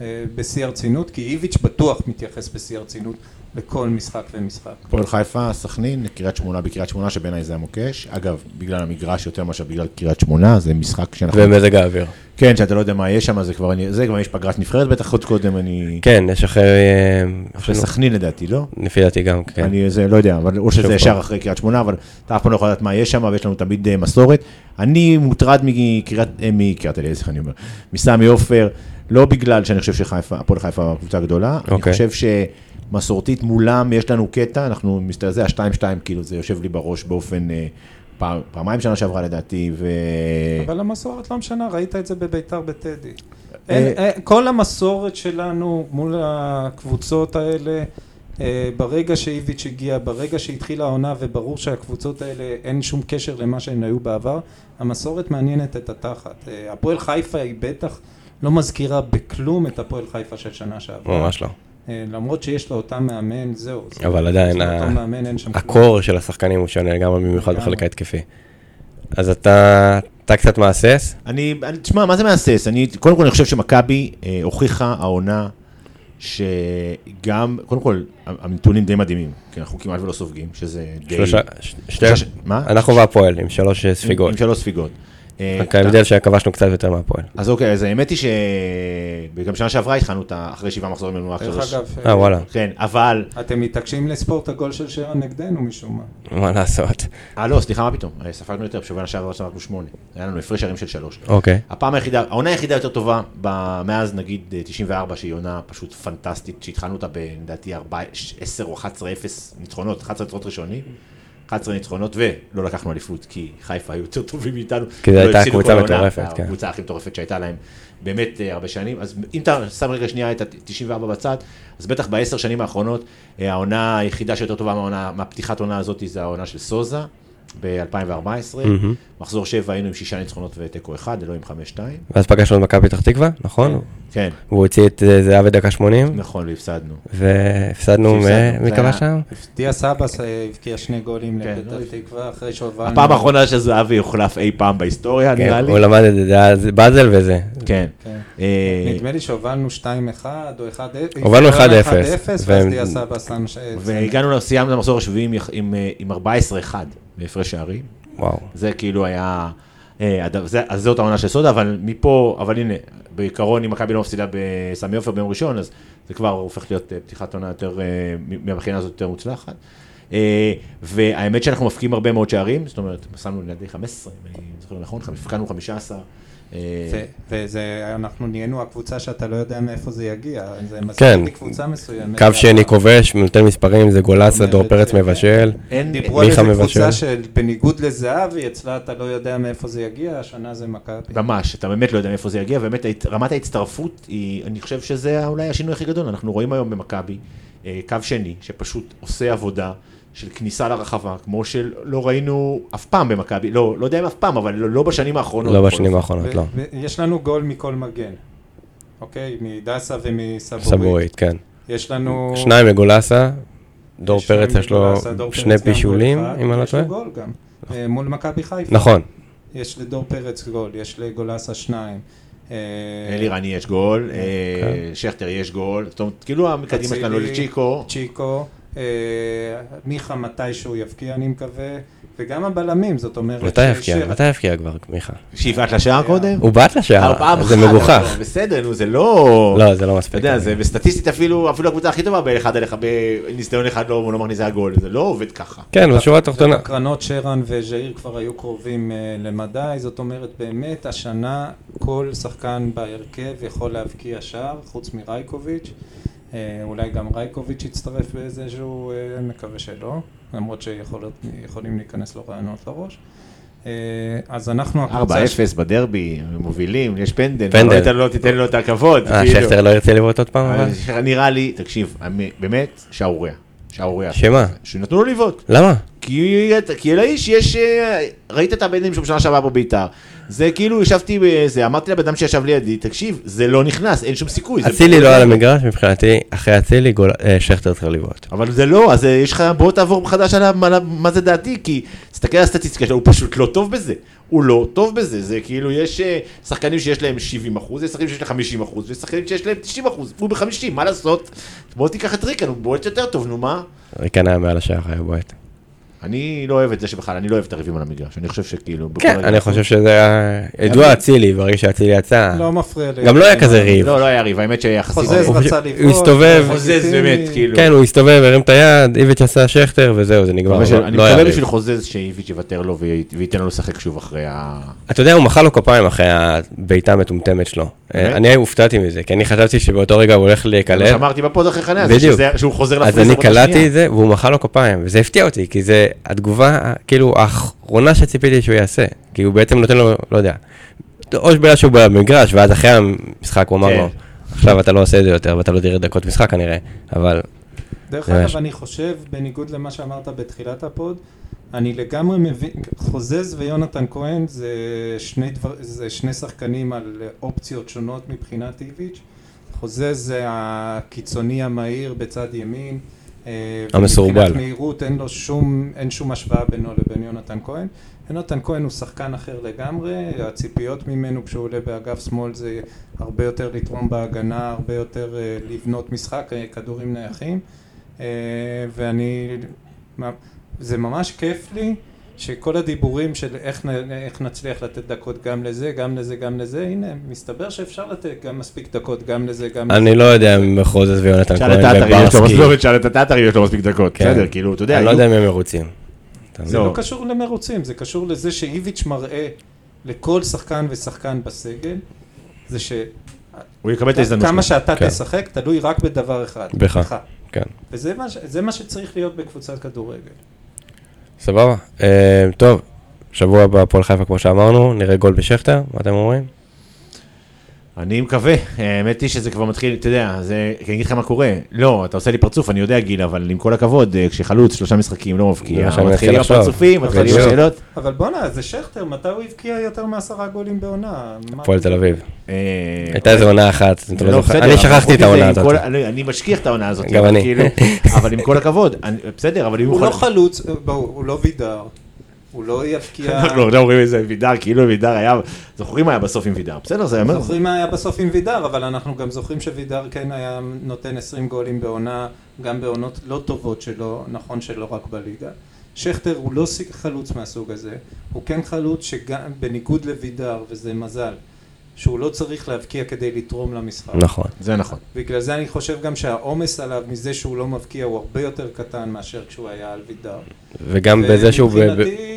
אה, בשיא הרצינות, כי איביץ' בטוח מתייחס בשיא הרצינות לכל משחק ומשחק. הפועל חיפה, סכנין, קריית שמונה בקריית שמונה, שבעיניי זה המוקש. אגב, בגלל המגרש יותר מאשר בגלל קריית שמונה, זה משחק שאנחנו... ומזג האוויר. כן, שאתה לא יודע מה יש שם, זה כבר, זה כבר יש פגרת נבחרת בטח עוד קודם, אני... כן, יש אחרי... אה, אחרי סכנין לדעתי, לא? לפי דעתי גם, כן. אני זה, לא יודע, אבל או שזה ישר אחרי קריית שמונה, אבל אתה אף פעם לא יכול לדעת מה יש שם, ויש לנו תמיד אה, מסורת. אני מוטרד מקריית, אה, מקריית אליעזר, אני אומר, מסמי עופר, לא בגלל שאני חושב שחיפה, הפועל חיפה קבוצה גדולה, אני אוקיי. חושב שמסורתית מולם יש לנו קטע, אנחנו מסתכל, השתיים שתיים, כאילו זה יושב לי בראש באופן... פעם, פעמיים שנה שעברה לדעתי, ו... אבל המסורת לא משנה, ראית את זה בביתר בטדי. אין, אין, כל המסורת שלנו מול הקבוצות האלה, ברגע שאיביץ' הגיע, ברגע שהתחילה העונה וברור שהקבוצות האלה אין שום קשר למה שהן היו בעבר, המסורת מעניינת את התחת. הפועל חיפה היא בטח לא מזכירה בכלום את הפועל חיפה של שנה שעברה. ממש לא. למרות שיש לו אותם מאמן, זהו. אבל עדיין, הקור של השחקנים הוא שונה לגמרי במיוחד בחלק ההתקפי. אז אתה, אתה קצת מהסס? אני, תשמע, מה זה מהסס? אני, קודם כל אני חושב שמכבי אה, הוכיחה העונה שגם, קודם כל, הנתונים די מדהימים, כי אנחנו כמעט ולא סופגים, שזה די... שלושה, שתי, מה? אנחנו והפועל עם שלוש ספיגות. עם, עם שלוש ספיגות. רק ההבדל שכבשנו קצת יותר מהפועל. אז אוקיי, אז האמת היא שגם שנה שעברה התחלנו את אחרי שבעה מחזורים לנו רק דרך אגב, אה וואלה. כן, אבל... אתם מתעקשים לספור את הגול של שרן נגדנו משום מה. מה לעשות? אה לא, סליחה, מה פתאום? ספגנו יותר, בשבוע שעבר ספגנו שמונה. היה לנו הפרש שערים של שלוש. אוקיי. הפעם היחידה, העונה היחידה יותר טובה, מאז נגיד 94, שהיא עונה פשוט פנטסטית, שהתחלנו אותה לדעתי 10 או 11 0 ניצחונות, 11 ניצחונות ראשונים. 11 ניצחונות ולא לקחנו אליפות, כי חיפה היו יותר טובים מאיתנו. כי זו הייתה קבוצה מטורפת, כן. הקבוצה הכי מטורפת שהייתה להם באמת הרבה שנים. אז אם אתה שם רגע שנייה את ה-94 בצד, אז בטח בעשר שנים האחרונות, העונה היחידה שיותר טובה מהפתיחת העונה הזאת זה העונה של סוזה. ב-2014, מחזור 7 היינו עם שישה ניצחונות ותיקו אחד, לא עם חמש שתיים. ואז פגשנו את מכבי פתח תקווה, נכון? כן. והוא הוציא את זהב בדקה 80. נכון, והפסדנו. והפסדנו, מי כבש שם? דיה סבאס הבקיע שני גולים לפתח תקווה, אחרי שהובלנו. הפעם האחרונה שזהבי יוחלף אי פעם בהיסטוריה, נראה לי. הוא למד את זה, זה באזל וזה. כן. נדמה לי שהובלנו 2-1 או 1-0. הובלנו 1-0. ואז דיה סבאס... והגענו, סיימנו למחזור השביעי עם 14-1. בהפרש שערים. וואו. זה כאילו היה, אה, אז זאת העונה של סודה, אבל מפה, אבל הנה, בעיקרון אם מכבי לא מפסידה בסמי עופר ביום ראשון, אז זה כבר הופך להיות אה, פתיחת עונה יותר, אה, מהבחינה הזאת יותר מוצלחת. והאמת שאנחנו מפקיעים הרבה מאוד שערים, זאת אומרת, שמנו לידי 15, אם אני זוכר נכון, הפקענו 15. ואנחנו נהיינו הקבוצה שאתה לא יודע מאיפה זה יגיע, זה מזכיר כן. לי קבוצה מסוימת. קו שני כובש, נותן מספרים, זה גולסה, דור פרץ מבשל, דיברו על איזה קבוצה שבניגוד לזהבי, אצלה אתה לא יודע מאיפה זה יגיע, השנה זה מכבי. ממש, אתה באמת לא יודע מאיפה זה יגיע, ובאמת רמת ההצטרפות היא, אני חושב שזה אולי השינוי הכי גדול, אנחנו רואים היום במכבי קו שני, שפשוט עושה עבודה. של כניסה לרחבה, כמו שלא ראינו אף פעם במכבי, לא, לא יודע אם אף פעם, אבל לא, לא בשנים האחרונות. לא בשנים האחרונות, לא. יש לנו גול מכל מגן, אוקיי? מדסה ומסבורית. סבורית, כן. יש לנו... שניים מגולסה, דור פרץ יש לו שני פישולים, אם אני לא טועה. יש לו גול גם, אה, מול מכבי חיפה. נכון. יש לדור פרץ גול, יש לגולסה שניים. אלירני יש גול, כן. שכטר יש גול, זאת אומרת, כאילו המקדימה שלנו לצ'יקו. צ'יקו. מיכה מתישהו יבקיע, אני מקווה, וגם הבלמים, זאת אומרת... מתי יבקיע? מתי יבקיע כבר, מיכה? שיבעט לשער קודם? הוא בעט לשער, זה מגוחך. בסדר, נו, זה לא... לא, זה לא מספיק. אתה יודע, זה בסטטיסטית אפילו, אפילו הקבוצה הכי טובה באחד על אחד, בניסיון אחד לא מכניסה הגול, זה לא עובד ככה. כן, בשורה התחתונה. הקרנות שרן וז'איר כבר היו קרובים למדי, זאת אומרת, באמת, השנה כל שחקן בהרכב יכול להבקיע שער, חוץ מרייקוביץ'. אולי גם רייקוביץ' יצטרף באיזשהו, מקווה שלא, למרות שיכולים להיכנס לו רעיונות לראש. אז אנחנו הקבוצה... 4-0 בדרבי, מובילים, יש פנדל. פנדל. לא תיתן לו את הכבוד. אה, שכטר לא ירצה לבעוט עוד פעם? נראה לי, תקשיב, באמת, שערוריה. שערוריה. שמה? שנתנו לו לבעוט. למה? כי, כי לאיש יש, אה, ראית את הבנים שלו בשנה שעברה בביתר. זה כאילו, ישבתי בזה, אמרתי לבן אדם שישב לידי, תקשיב, זה לא נכנס, אין שום סיכוי. אצילי לא על המגרש, מבחינתי, אחרי אצילי, אה, שכטר צריך לבעוט. אבל זה לא, אז יש לך, בוא תעבור מחדש על מה זה דעתי, כי תסתכל על הסטטיסטיקה שלו, הוא פשוט לא טוב בזה. הוא לא טוב בזה, זה כאילו, יש שחקנים שיש להם 70 אחוז, יש שחקנים שיש להם 50 אחוז, ויש שחקנים שיש להם 90 אחוז, הוא ב-50, מה לעשות? בוא תיקח את ריקן, הוא בועט יותר טוב, נו מה? ריקן היה מעל השער, היה בועט. אני לא אוהב את זה שבכלל, אני לא אוהב את הריבים על המגרש, אני חושב שכאילו... כן, אני חושב שזה היה ידוע אצילי, ברגע שאצילי יצא. לא מפריע לי. גם לא היה כזה ריב. לא, לא היה ריב, האמת שיחסית... חוזז רצה לבעוט. הוא הסתובב. חוזז באמת, כאילו. כן, הוא הסתובב, הרים את היד, איביץ' עשה שכטר, וזהו, זה נגמר. אני לא מקווה בשביל חוזז שאיביץ' יוותר לו וייתן לו לשחק שוב אחרי ה... אתה יודע, הוא מחא לו כפיים אחרי הבעיטה המטומטמת שלו. אני הופתעתי מזה, כי אני חשבתי שבאותו רגע הוא הולך להיקלט. אמרתי בפוד אחרי חניה, שהוא חוזר אז אני קלטתי את זה, והוא מחא לו כפיים, וזה הפתיע אותי, כי זה התגובה כאילו, האחרונה שציפיתי שהוא יעשה. כי הוא בעצם נותן לו, לא יודע, או שבגלל שהוא במגרש, ואז אחרי המשחק הוא אמר לו, כן. עכשיו אתה לא עושה את זה יותר, ואתה לא תראה דקות משחק כנראה, אבל... דרך אגב, אני חושב, בניגוד למה שאמרת בתחילת הפוד, אני לגמרי מבין, חוזז ויונתן כהן זה שני, דבר, זה שני שחקנים על אופציות שונות מבחינת איביץ'. חוזז זה הקיצוני המהיר בצד ימין. אה, המסורבל. מבחינת מהירות אין לו שום, אין שום השוואה בינו לבין יונתן כהן. יונתן כהן הוא שחקן אחר לגמרי, הציפיות ממנו כשהוא עולה באגף שמאל זה הרבה יותר לתרום בהגנה, הרבה יותר אה, לבנות משחק, אה, כדורים נייחים. ואני, זה ממש כיף לי שכל הדיבורים של איך, איך נצליח לתת דקות גם לזה, גם לזה, גם לזה, הנה, מסתבר שאפשר לתת גם מספיק דקות גם לזה, גם לזה. אני לא יודע אם חוזז ויונתן כהן וברסקי. שאל את הטאטרי יש לו מספיק דקות, כן. בסדר, כאילו, אתה יודע. אני לא יודע אם הם מרוצים. זה לא קשור למרוצים, זה קשור לזה שאיביץ' מראה לכל שחקן ושחקן בסגל, זה ש... הוא יקבל את ההזדמנות. כמה שאתה כן. תשחק, תלוי רק בדבר אחד. בך. כן. וזה מה שצריך להיות בקבוצת כדורגל. סבבה. אה, טוב, שבוע הבא הפועל חיפה כמו שאמרנו, נראה גול בשכטר, מה אתם אומרים? אני מקווה, האמת היא שזה כבר מתחיל, אתה יודע, זה, אני אגיד לך מה קורה, לא, אתה עושה לי פרצוף, אני יודע גיל, אבל עם כל הכבוד, אה, כשחלוץ שלושה משחקים לא מבקיע, מתחילים הפרצופים, מתחילים השאלות. אבל בואנה, זה שכטר, מתי הוא הבקיע יותר מעשרה גולים בעונה? הפועל תל אביב. אה, הייתה איזה עונה אחת, לא, אני שכחתי את העונה הזאת. אני משכיח את העונה הזאת, גם אני. כאילו, אבל עם כל הכבוד, בסדר, אבל אם הוא... הוא לא חלוץ, הוא לא וידר. הוא לא יפקיע... אנחנו עכשיו אומרים איזה וידר, כאילו וידר היה, זוכרים מה היה בסוף עם וידר, בסדר, זה אומר. זוכרים מה היה בסוף עם וידר, אבל אנחנו גם זוכרים שווידר כן היה נותן 20 גולים בעונה, גם בעונות לא טובות שלו, נכון שלא רק בליגה. שכטר הוא לא חלוץ מהסוג הזה, הוא כן חלוץ שגם בניגוד לוידר, וזה מזל, שהוא לא צריך להבקיע כדי לתרום למשחק. נכון. זה נכון. בגלל זה אני חושב גם שהעומס עליו מזה שהוא לא מבקיע הוא הרבה יותר קטן מאשר כשהוא היה על וידר. וגם בזה שהוא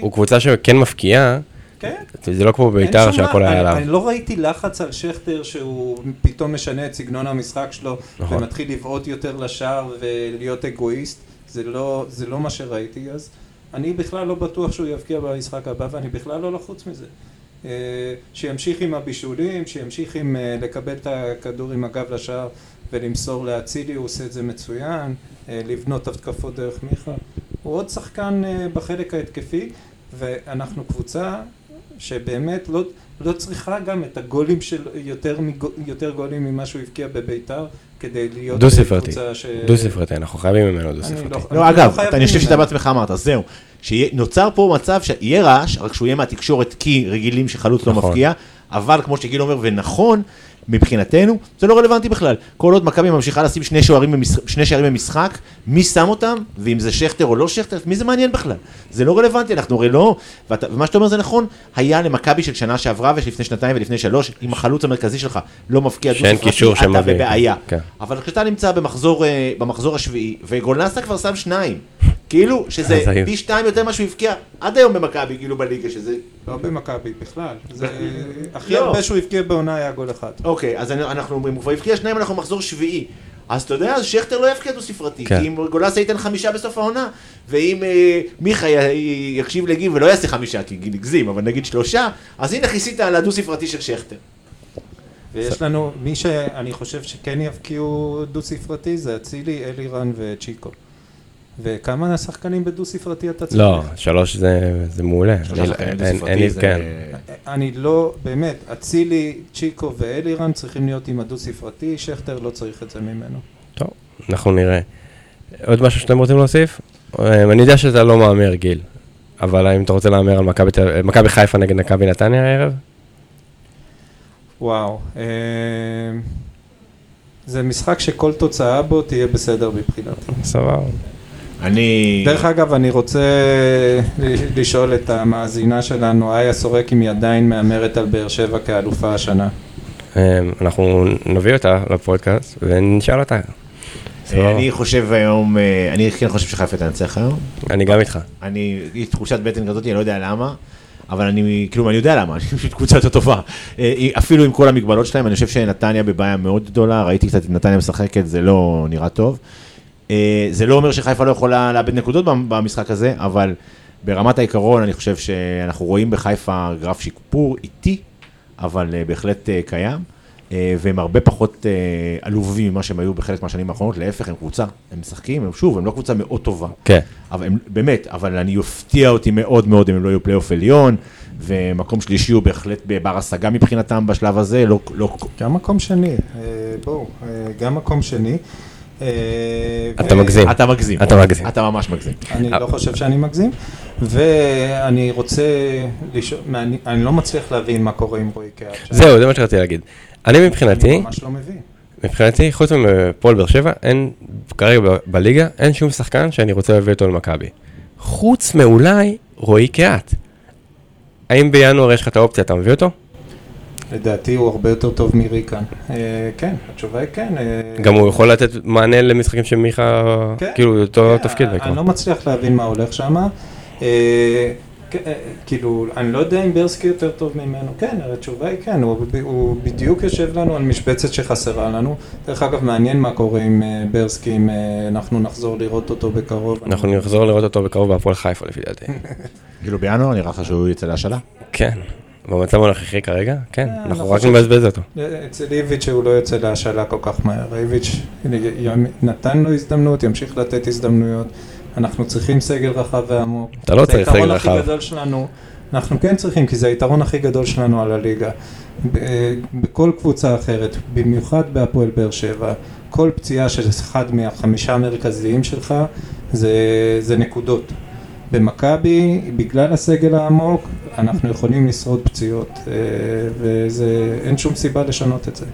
הוא קבוצה שכן מפקיעה. כן. זה לא כמו בית"ר שהכל היה עליו. אני לא ראיתי לחץ על שכטר שהוא פתאום משנה את סגנון המשחק שלו, נכון. ומתחיל לבעוט יותר לשער ולהיות אגואיסט, זה לא, זה לא מה שראיתי אז. אני בכלל לא בטוח שהוא יבקיע במשחק הבא, ואני בכלל לא לחוץ מזה. אה, שימשיך עם הבישולים, שימשיך עם אה, לקבל את הכדור עם הגב לשער ולמסור לאצילי, הוא עושה את זה מצוין, אה, לבנות התקפות דרך מיכה. הוא עוד שחקן בחלק ההתקפי, ואנחנו קבוצה שבאמת לא, לא צריכה גם את הגולים של יותר, יותר גולים ממה שהוא הבקיע בביתר כדי להיות דו ספרתי, ש... דו ספרתי, אנחנו חייבים ממנו דו ספרתי. לא, לא אגב, לא אני חושב שאתה בעצמך אמרת, זהו, שנוצר פה מצב שיהיה רעש, רק שהוא יהיה מהתקשורת כי רגילים שחלוץ לא נכון. מפקיע, אבל כמו שגיל אומר, ונכון, מבחינתנו, זה לא רלוונטי בכלל. כל עוד מכבי ממשיכה לשים שני, במשחק, שני שערים במשחק, מי שם אותם, ואם זה שכטר או לא שכטר, מי זה מעניין בכלל? זה לא רלוונטי, אנחנו הרי לא... ואת, ומה שאתה אומר זה נכון, היה למכבי של שנה שעברה ושלפני שנתיים ולפני שלוש, אם החלוץ המרכזי שלך לא מפקיע דו-ספרתי, אתה בבעיה. כן. אבל כשאתה נמצא במחזור, אה, במחזור השביעי, וגולנסה כבר שם שניים, כאילו, שזה פי שתיים יותר ממה שהוא הבקיע עד היום במכבי, כאילו בליגה, שזה... לא במכבי בכלל. זה הכי לא. הרבה שהוא הבקיע בעונה היה גול אחד. אוקיי, אז אנחנו אומרים, הוא כבר הבקיע שניים, אנחנו מחזור שביעי. אז אתה יודע, שכטר לא יבקיע דו ספרתי, כן. כי אם גולסה ייתן חמישה בסוף העונה, ואם אה, מיכה יקשיב לגיל ולא יעשה חמישה, כי גיל הגזים, אבל נגיד שלושה, אז הנה כיסית על הדו ספרתי של שכטר. ויש לנו, מי שאני חושב שכן יבקיעו דו ספרתי זה אצילי, אלירן וצ'יקו. וכמה שחקנים בדו ספרתי אתה צריך? לא, שלוש זה, זה מעולה. שלוש אני- שחקנים אין- דו-ספרתי זה- כן. אני לא, באמת, אצילי, צ'יקו ואלירן צריכים להיות עם הדו ספרתי, שכטר לא צריך את זה ממנו. טוב, אנחנו נראה. עוד משהו שאתם רוצים להוסיף? אה, אני יודע שאתה לא מהמר, גיל, אבל האם אתה רוצה להמר על מכבי חיפה נגד מכבי נתניה הערב? וואו, אה, זה משחק שכל תוצאה בו תהיה בסדר מבחינתי. סבבה. אני... דרך אגב, אני רוצה לשאול את המאזינה שלנו, איה סורק אם היא עדיין מהמרת על באר שבע כאלופה השנה. אה, אנחנו נביא אותה לפודקאסט ונשאל אותה. סבבה. אני חושב היום, אה, אני כן חושב שחיפה תנצח היום. אני גם איתך. אני, יש תחושת בטן כזאת, אני לא יודע למה, אבל אני, כאילו, אני יודע למה, אני פשוט קבוצה יותר טובה. אה, אפילו עם כל המגבלות שלהם, אני חושב שנתניה בבעיה מאוד גדולה, ראיתי קצת את נתניה משחקת, זה לא נראה טוב. אה, זה לא אומר שחיפה לא יכולה לאבד נקודות במ- במשחק הזה, אבל ברמת העיקרון, אני חושב שאנחנו רואים בחיפה גרף שיפור איטי, אבל אה, בהחלט אה, קיים. והם הרבה פחות אה, עלובים ממה שהם היו בחלק מהשנים האחרונות, להפך, הם קבוצה, הם משחקים, הם שוב, הם לא קבוצה מאוד טובה. כן. אבל הם, באמת, אבל אני יפתיע אותי מאוד מאוד אם הם לא יהיו פלייאוף עליון, ומקום שלישי הוא בהחלט בבר השגה מבחינתם בשלב הזה, לא, לא, גם מקום שני, אה, בואו, אה, גם מקום שני. אה, אתה מגזים. אתה מגזים. אתה מגזים. אתה ממש מגזים. אני לא חושב שאני מגזים, ואני רוצה לשאול, אני לא מצליח להבין מה קורה עם רועי קהת. זהו, זה מה שרציתי להגיד. אני אני מבחינתי, ממש לא מבין. מבחינתי, חוץ מפועל באר שבע, אין, כרגע בליגה, אין שום שחקן שאני רוצה להביא אותו למכבי. חוץ מאולי רועי קהת. האם בינואר יש לך את האופציה, אתה מביא אותו? לדעתי הוא הרבה יותר טוב מריקן. אה, כן, התשובה היא כן. אה, גם הוא יכול לתת מענה למשחקים של מיכה, כן. כאילו, אותו כן, תפקיד. אני. לא מצליח להבין מה הולך שם. כאילו, אני לא יודע אם ברסקי יותר טוב ממנו. כן, התשובה היא כן, הוא בדיוק יושב לנו על משבצת שחסרה לנו. דרך אגב, מעניין מה קורה עם אה, ברסקי, אם אה, אנחנו נחזור לראות אותו בקרוב. אנחנו נחזור לראות אותו בקרוב בהפועל חיפה, לפי דעתי. כאילו בינואר נראה לך שהוא יצא להשאלה? כן, במצב הנוכחי כרגע, כן, אה, אנחנו רק נבזבז אותו. אצל איביץ' הוא לא יוצא להשאלה כל כך מהר. איביץ' נתן לו הזדמנות, ימשיך לתת הזדמנויות. אנחנו צריכים סגל רחב ועמוק. אתה לא זה צריך סגל היתרון רחב. הכי גדול שלנו, אנחנו כן צריכים, כי זה היתרון הכי גדול שלנו על הליגה. ב- בכל קבוצה אחרת, במיוחד בהפועל באר שבע, כל פציעה של אחד מהחמישה המרכזיים שלך זה, זה נקודות. במכבי, בגלל הסגל העמוק, אנחנו יכולים לשרוד פציעות, אה, ואין שום סיבה לשנות את זה.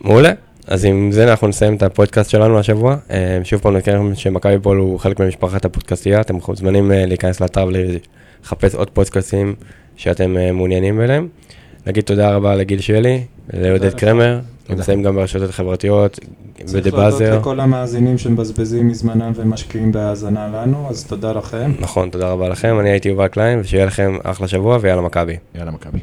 מעולה. אז עם זה אנחנו נסיים את הפודקאסט שלנו השבוע. אה, שוב פעם נזכיר שמכבי בול הוא חלק ממשפחת הפודקאסטייה, אתם מוזמנים אה, להיכנס לאתר ולחפש עוד פודקאסטים שאתם מעוניינים בהם. נגיד תודה רבה לגיל שלי, לעודד. קרמר. נמצאים גם ברשתות החברתיות, צריך בדה להודות. לכל המאזינים שמבזבזים מזמנם ומשקיעים בהאזנה לנו, אז תודה לכם. נכון, תודה רבה לכם, אני הייתי יובל קליין, ושיהיה לכם אחלה שבוע ויאללה מכבי. יאללה מכבי.